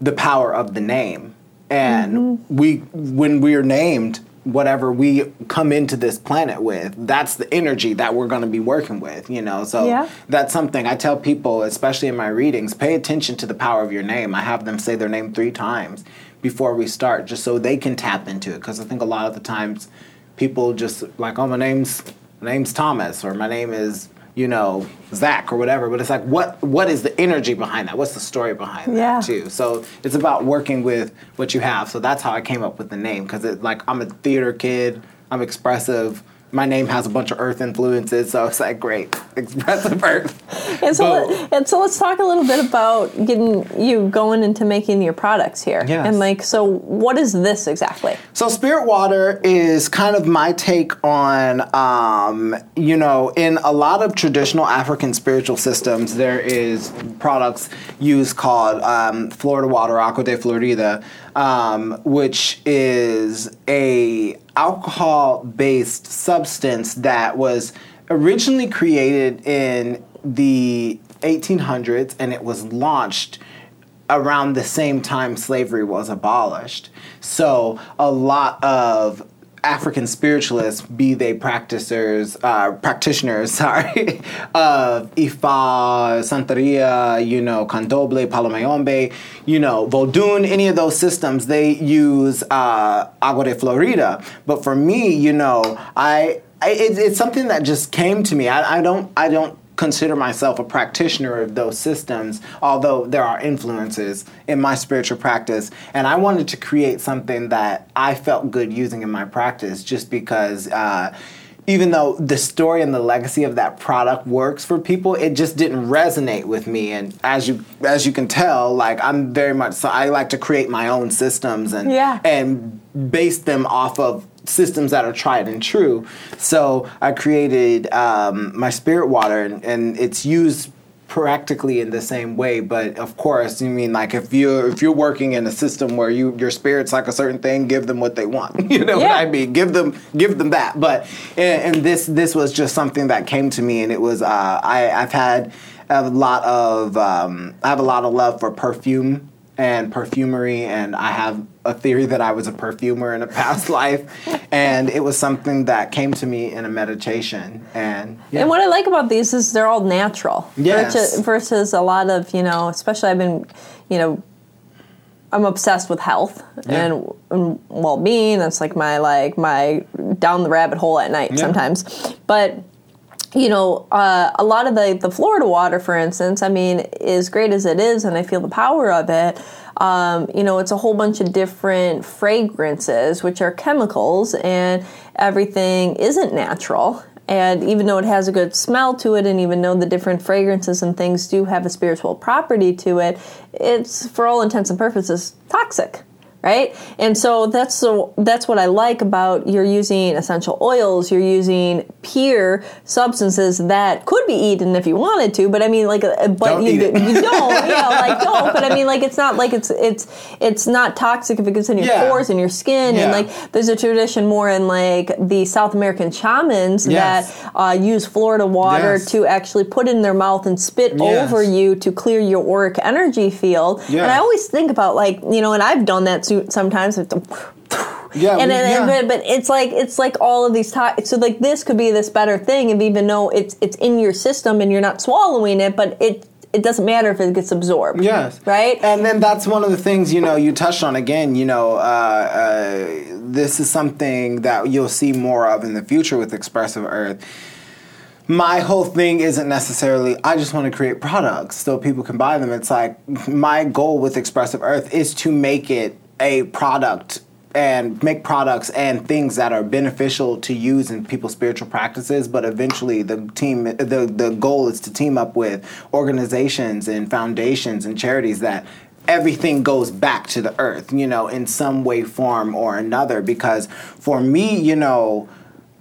the power of the name, and we when we are named whatever we come into this planet with. That's the energy that we're going to be working with, you know. So Yeah. that's something I tell people, especially in my readings, pay attention to the power of your name. I have them say their name three times before we start, just so they can tap into it. Because I think a lot of the times people just like, oh, my name's my name's Thomas, or my name is you know Zach or whatever. But it's like, what what is the energy behind that? What's the story behind Yeah. that too? So it's about working with what you have. So that's how I came up with the name because it like I'm a theater kid. I'm expressive. My name has a bunch of earth influences, so it's like great, [laughs] expressive earth. And so, let, and so let's talk a little bit about getting you going into making your products here. Yes. And like, so what is this exactly? So spirit water is kind of my take on, um, you know, in a lot of traditional African spiritual systems, there is products used called um, Florida water, Agua de Florida, um, which is a alcohol-based substance that was originally created in the 1800s and it was launched around the same time slavery was abolished. So a lot of African spiritualists, be they practitioners, uh, practitioners, [laughs] sorry, of Ifa, Santeria, you know, Candomblé, Palo Mayombe, you know, Vodun, any of those systems, they use uh, Agua de Florida. But for me, you know, I, I it, it's something that just came to me. I, I don't, I don't consider myself a practitioner of those systems, although there are influences in my spiritual practice. And I wanted to create something that I felt good using in my practice just because. Uh, even though the story and the legacy of that product works for people, it just didn't resonate with me. And as you as you can tell, like I'm very much so I like to create my own systems and Yeah. and base them off of systems that are tried and true. So I created um, my spirit water, and, and it's used practically in the same way. But of course, you mean like if you're if you're working in a system where you your spirit's like a certain thing, give them what they want. [laughs] You know Yeah. what I mean? Give them give them that. But and, and this this was just something that came to me, and it was uh, I I've had a lot of um, I have a lot of love for perfume and perfumery and I have a theory that I was a perfumer in a [laughs] past life and it was something that came to me in a meditation and yeah. And what I like about these is they're all natural. Yes. Versus, versus a lot of, you know, especially I've been, you know, I'm obsessed with health Yeah. and, and well-being. That's like my like my down the rabbit hole at night Yeah. sometimes. But you know, uh, a lot of the the Florida water, for instance, I mean, as great as it is, and I feel the power of it. Um, you know, it's a whole bunch of different fragrances, which are chemicals, and everything isn't natural. And even though it has a good smell to it, and even though the different fragrances and things do have a spiritual property to it, it's for all intents and purposes toxic right? And so that's so that's what I like about you're using essential oils, you're using pure substances that could be eaten if you wanted to, but I mean like uh, but Don't you, eat it. you don't, yeah, like don't, but I [laughs] mean like it's not like it's it's it's not toxic if it gets in your Yeah. pores and your skin Yeah. and like there's a tradition more in like the South American shamans Yes. that uh, use Florida water Yes. to actually put in their mouth and spit Yes. over you to clear your auric energy field. And I always think about like you know, and I've done that so- sometimes. It's yeah, and, we- and- yeah. but, it's like it's like all of these to- so like this could be this better thing if even though it's it's in your system and you're not swallowing it, but it it doesn't matter if it gets absorbed. Yes. Right? And then that's one of the things, you know, you touched on again, you know, uh, uh, this is something that you'll see more of in the future with Expressive Earth. My whole thing isn't necessarily, I just want to create products so people can buy them. It's like, my goal with Expressive Earth is to make it a product and make products and things that are beneficial to use in people's spiritual practices but eventually the team the, the goal is to team up with organizations and foundations and charities that everything goes back to the earth you know in some way form or another. Because for me you know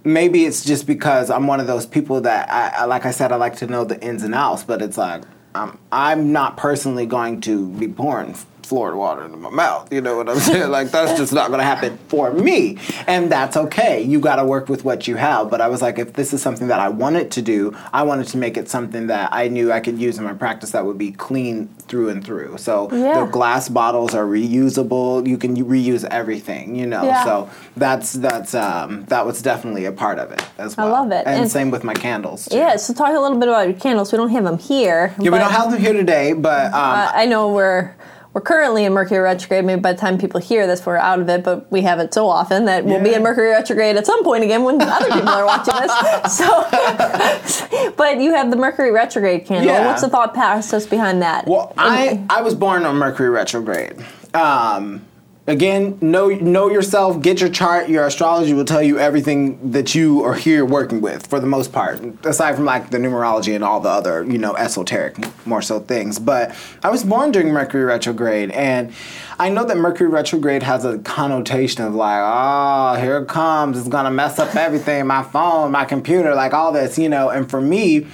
maybe it's just because I'm one of those people that I, I like I said I like to know the ins and outs but it's like I'm, I'm not personally going to be pouring Florida water into my mouth. You know what I'm [laughs] saying? like that's just not going to happen for me, and that's okay. You got to work with what you have. But I was like, if this is something that I wanted to do, I wanted to make it something that I knew I could use in my practice that would be clean through and through. So Yeah. the glass bottles are reusable. You can reuse everything, you know. Yeah. So that's that's um, that was definitely a part of it as well. I love it. And, And- same with my candles. Too. Yeah, so talk a little bit about your candles. We don't have them here. Yeah, we don't have them here today, but um, I I know we're we're currently in Mercury retrograde. Maybe by the time people hear this, we're out of it. But we have it so often that we'll be in Mercury retrograde at some point again when other people are watching this. [laughs] So, [laughs] but you have the Mercury retrograde candle. Yeah. What's the thought process behind that? Well, I I was born on Mercury retrograde. Um, again, know know yourself. Get your chart. Your astrology will tell you everything that you are here working with for the most part, aside from like the numerology and all the other you know esoteric more so things. But I was born during Mercury retrograde, and I know that Mercury retrograde has a connotation of like, oh, here it comes. It's gonna mess up everything. My phone, my computer, like all this, you know. And for me.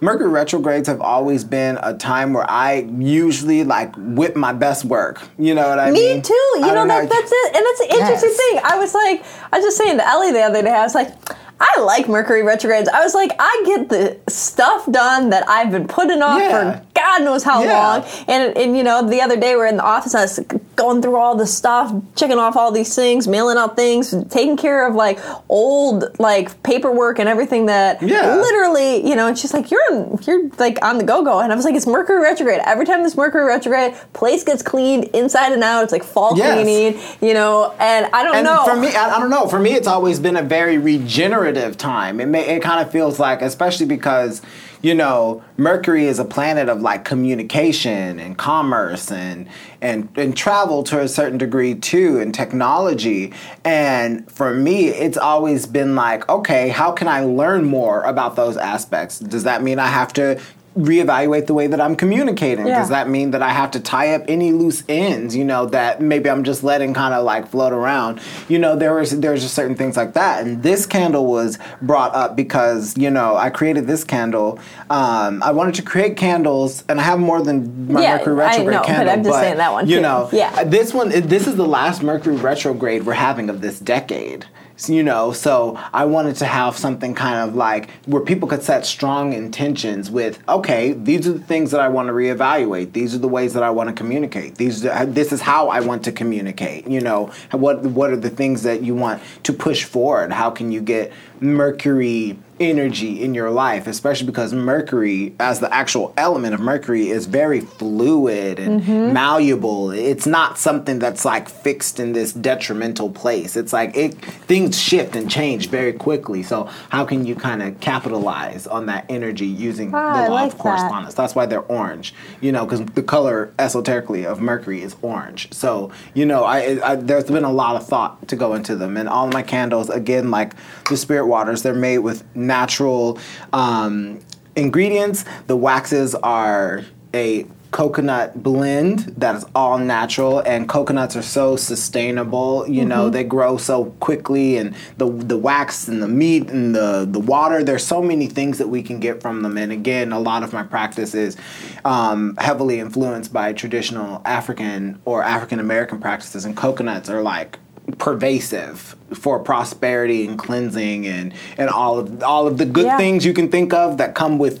Mercury retrogrades have always been a time where I usually like whip my best work. You know what I Me mean? Me too. You know don't that that's it, and that's an interesting Yes. thing. I was like, I was just saying to Ellie the other day. I was like, I like Mercury retrogrades. I was like, I get the stuff done that I've been putting off Yeah. for God knows how Yeah. long. And and you know, the other day we're in the office. I was going through all the stuff, checking off all these things, mailing out things, taking care of like old like paperwork and everything that Yeah. literally, you know. And she's like, you're on, you're like on the go go. And I was like, it's Mercury retrograde. Every time this Mercury retrograde, place gets cleaned inside and out. It's like fall Yes. cleaning, you know. And I don't And know. for me, I, I don't know. For me, it's always been a very regenerative time. It may, it kind of feels like, especially because you know Mercury is a planet of like communication and commerce and and and travel to a certain degree too, and technology. And for me, it's always been like, okay, how can I learn more about those aspects? Does that mean I have to reevaluate the way that I'm communicating? Yeah. Does that mean that I have to tie up any loose ends, you know, that maybe I'm just letting kind of like float around? You know, there was there's just certain things like that. And this candle was brought up because, you know, I created this candle. Um, I wanted to create candles and I have more than my Yeah, Mercury I retrograde know, but candle. I'm just saying that one You too. know, Yeah. this one this is the last Mercury retrograde we're having of this decade. You know, so I wanted to have something kind of like where people could set strong intentions with, okay, these are the things that I want to reevaluate. These are the ways that I want to communicate. These, are, this is how I want to communicate. You know, what what are the things that you want to push forward? How can you get Mercury energy in your life, especially because Mercury, as the actual element of Mercury, is very fluid and Mm-hmm. malleable. It's not something that's like fixed in this detrimental place. It's like it things shift and change very quickly. So how can you kind of capitalize on that energy using Ah, the law like of that. correspondence? That's why they're orange. You know, because the color esoterically of Mercury is orange. So you know, I, I there's been a lot of thought to go into them, and all my candles, again, like the spirit waters, they're made with natural um, ingredients. The waxes are a coconut blend that is all natural and coconuts are so sustainable you know they grow so quickly and the the wax and the meat and the the water there's so many things that we can get from them and again a lot of my practice is um, heavily influenced by traditional african or african american practices and coconuts are like pervasive for prosperity and cleansing and and all of all of the good Yeah. things you can think of that come with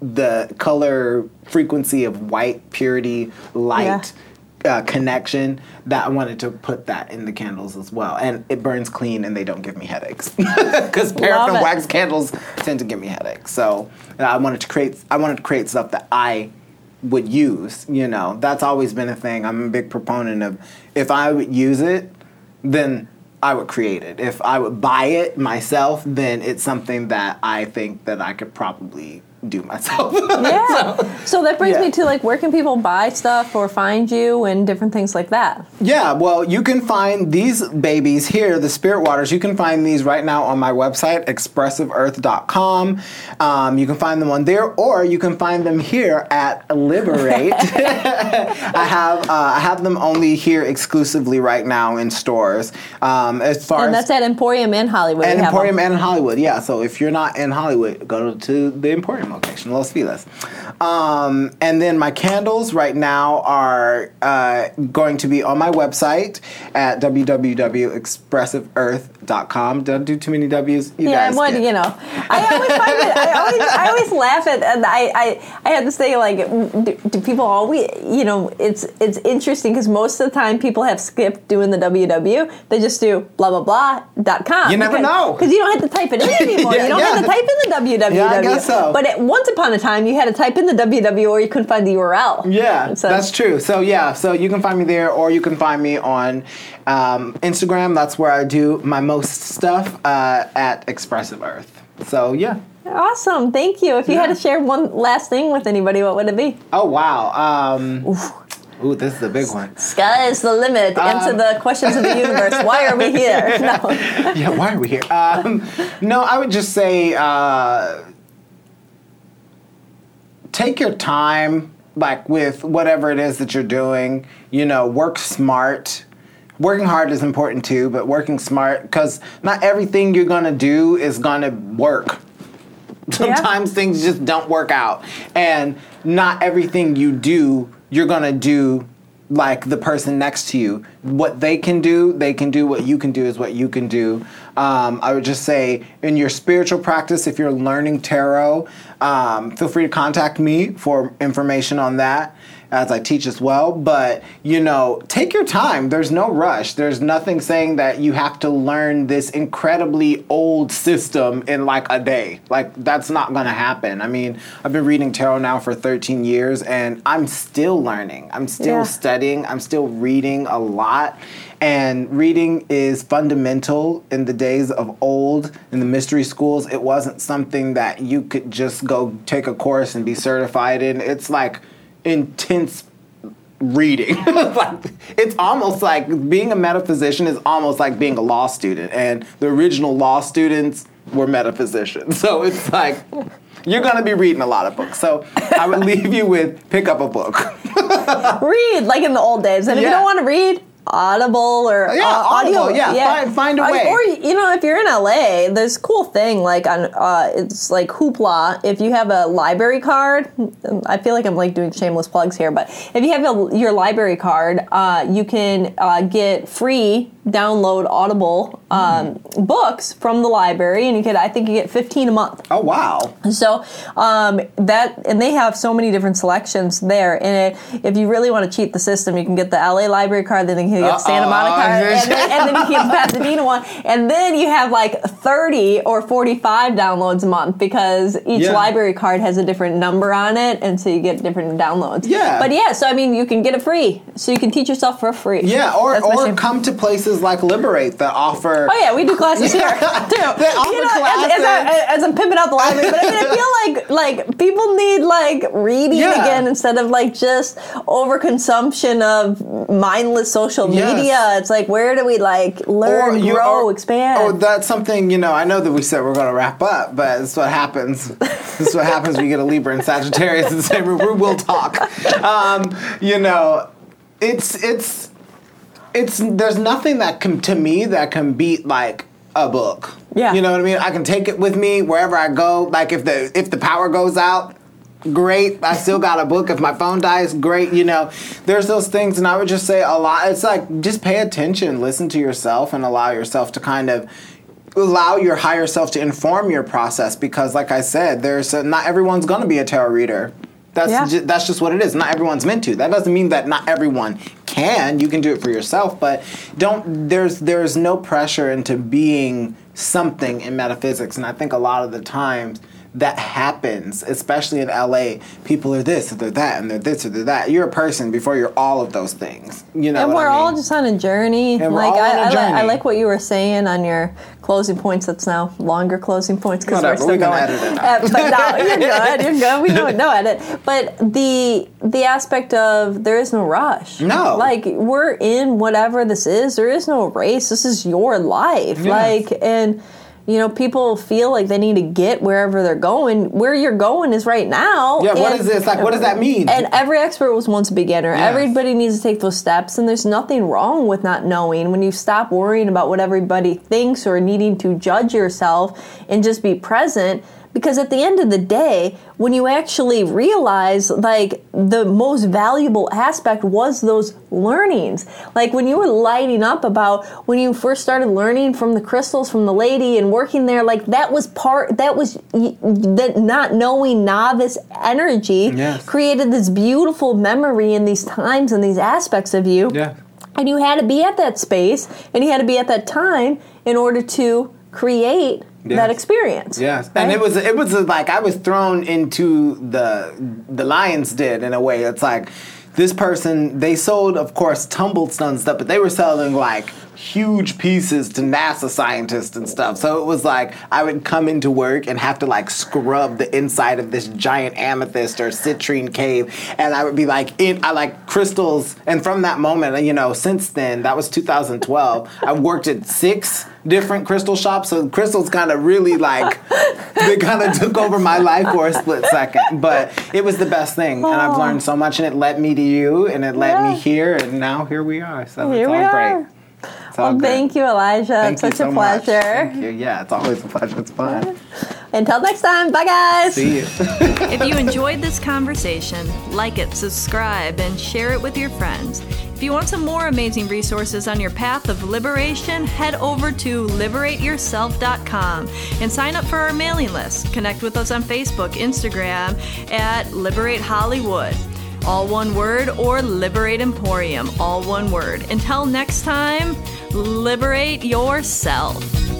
the color frequency of white purity light uh, connection that I wanted to put that in the candles as well. And it burns clean and they don't give me headaches. [laughs] Because paraffin wax candles tend to give me headaches. So I wanted to create I wanted to create stuff that I would use you know. That's always been a thing. I'm a big proponent of if I would use it then I would create it. If I would buy it myself, then it's something that I think that I could probably do myself. [laughs] Yeah. so, that brings yeah. me to like, where can people buy stuff or find you and different things like that? yeah, well, you can find these babies here, the Spirit Waters. You can find these right now on my website, expressiveearth.com. Um, you can find them on there, or you can find them here at Liberate. [laughs] [laughs] I have uh, I have them only here exclusively right now in stores. Um, as far And as that's at Emporium in Hollywood. and Emporium and in Hollywood, yeah. So if you're not in Hollywood, go to the Emporium location, Los Feliz. Um, and then my candles right now are uh, going to be on my website at www.expressiveearth.com. Don't do too many W's. You yeah, guys get- you know, I always find it. I always, I always laugh at, and I, I, I had this thing like, do, do people always, you know, it's it's interesting because most of the time people have skipped doing the www. They just do blah blah blah dot com. You never because, know. because you don't have to type it in [laughs] anymore. Yeah, you don't yeah. have to type in the www. Yeah, I guess so. But at, once upon a time, you had to type in the www or you couldn't find the URL. Yeah, So- that's true. So yeah, so you can find me there, or you can find me on um, Instagram. That's where I do my most stuff uh, at Expressive Earth. So yeah. Awesome, thank you. If you had to share one last thing with anybody, what would it be? Oh wow. Um, ooh, this is a big one. Sky is the limit. Answer Um, the questions of the universe. Why are we here? [laughs] No. yeah, why are we here? Um, no, I would just say uh, take your time, like with whatever it is that you're doing. You know, work smart. Working hard is important too, but working smart because not everything you're gonna do is gonna work. Sometimes things just don't work out, and not everything you do you're gonna do like the person next to you. What they can do, they can do. What you can do is what you can do. Um, I would just say in your spiritual practice, if you're learning tarot, um, feel free to contact me for information on that as I teach as well. But you know, take your time. There's no rush. There's nothing saying that you have to learn this incredibly old system in like a day. Like that's not going to happen. I mean, I've been reading tarot now for 13 years, and I'm still learning. I'm still Yeah. studying. I'm still reading a lot. And reading is fundamental in the days of old, in the mystery schools. It wasn't something that you could just go take a course and be certified in. It's like intense reading. [laughs] like, it's almost like being a metaphysician is almost like being a law student. And the original law students were metaphysicians. [laughs] So it's like you're going to be reading a lot of books. So I would [laughs] leave you with pick up a book. read like in the old days. And if you don't want to read, Audible or Yeah, uh, audio, Audible, yeah, find- find a way. Or you know, if you're in LA, there's cool thing like on uh, it's like Hoopla. If you have a library card, I feel like I'm like doing shameless plugs here, but if you have a, your library card, uh, you can uh, get free download Audible um, Hmm. books from the library, and you get I think you get 15 a month. oh, wow. So um, that and they have so many different selections there. And it, if you really want to cheat the system, you can get the LA library card, then you the Santa Monica card, and then, and then you [laughs] the Pasadena one, and then you have like thirty or forty-five downloads a month because each Yeah. library card has a different number on it, and so you get different downloads. Yeah. But yeah, so I mean, you can get it free, so you can teach yourself for free. Yeah, or, That's or come to places like Liberate that offer. Oh yeah, we do classes [laughs] here too. They offer you know, as, as, I, as I'm pimping out the library, but I mean, I feel [laughs] like like people need like reading Yeah. again instead of like just overconsumption of mindless social Yes. media. It's like where do we like learn, grow, or- expand? Oh, that's something, you know, I know that we said we're going to wrap up, but it's what happens. this is what happens when you get a Libra and Sagittarius in the same room. We will talk. Um, you know, it's, it's, it's, there's nothing that can, to me, that can beat like a book. Yeah. You know what I mean? I can take it with me wherever I go. Like if the, if the power goes out, great. I still got a book. If my phone dies, great. You know, there's those things, and I would just say a lot. It's like just pay attention, listen to yourself, and allow yourself to kind of allow your higher self to inform your process. Because, like I said, there's a, not everyone's going to be a tarot reader. That's Yeah. ju- that's just what it is. Not everyone's meant to. That doesn't mean that not everyone can. You can do it for yourself, but don't. There's there's no pressure into being something in metaphysics, and I think a lot of the times that happens, especially in LA. People are this, or they're that, and they're this, or they're that. You're a person before you're all of those things. You know, and we're I mean? all just on a journey. And we're like all I, on a I, li- I journey. like what you were saying on your closing points. That's now longer closing points because we're still we going. edit it [laughs] Uh, but no, you're good. You're good. We know no edit. But the the aspect of there is no rush. No. like we're in whatever this is. There is no race. This is your life. Yeah. Like and. You know, people feel like they need to get wherever they're going. Where you're going is right now. Yeah, what and- is this? Like, what does that mean? And every expert was once a beginner. Yes. Everybody needs to take those steps, and there's nothing wrong with not knowing. When you stop worrying about what everybody thinks or needing to judge yourself and just be present, because at the end of the day, when you actually realize like the most valuable aspect was those learnings. Like when you were lighting up about when you first started learning from the crystals from the lady and working there, like that was part that was that not knowing novice energy Yes. created this beautiful memory in these times and these aspects of you. Yeah. And you had to be at that space and you had to be at that time in order to create that experience. Yes, and it was it was like I was thrown into the the lions did in a way. It's like this person they sold, of course, tumbled stone stuff, but they were selling like huge pieces to NASA scientists and stuff. So it was like I would come into work and have to like scrub the inside of this giant amethyst or citrine cave, and I would be like in I like crystals. And from that moment, you know, since then that was 2012. I worked at six different crystal shops, so crystals kind of really like [laughs] they kind of took over my life for a split second. But it was the best thing, and I've learned so much, and it led me to you, and it led Yeah. me here, and now here we are. So Here it's we all are. great. It's all Well, good. thank you, Elijah. Thank it's you such so a much. pleasure. Thank you. Yeah, it's always a pleasure. It's fun. Until next time, bye guys. See you. If you enjoyed this conversation, like it, subscribe, and share it with your friends. If you want some more amazing resources on your path of liberation, head over to liberateyourself.com and sign up for our mailing list. Connect with us on Facebook, Instagram at Liberate Hollywood. All one word, or Liberate Emporium, all one word. Until next time, liberate yourself.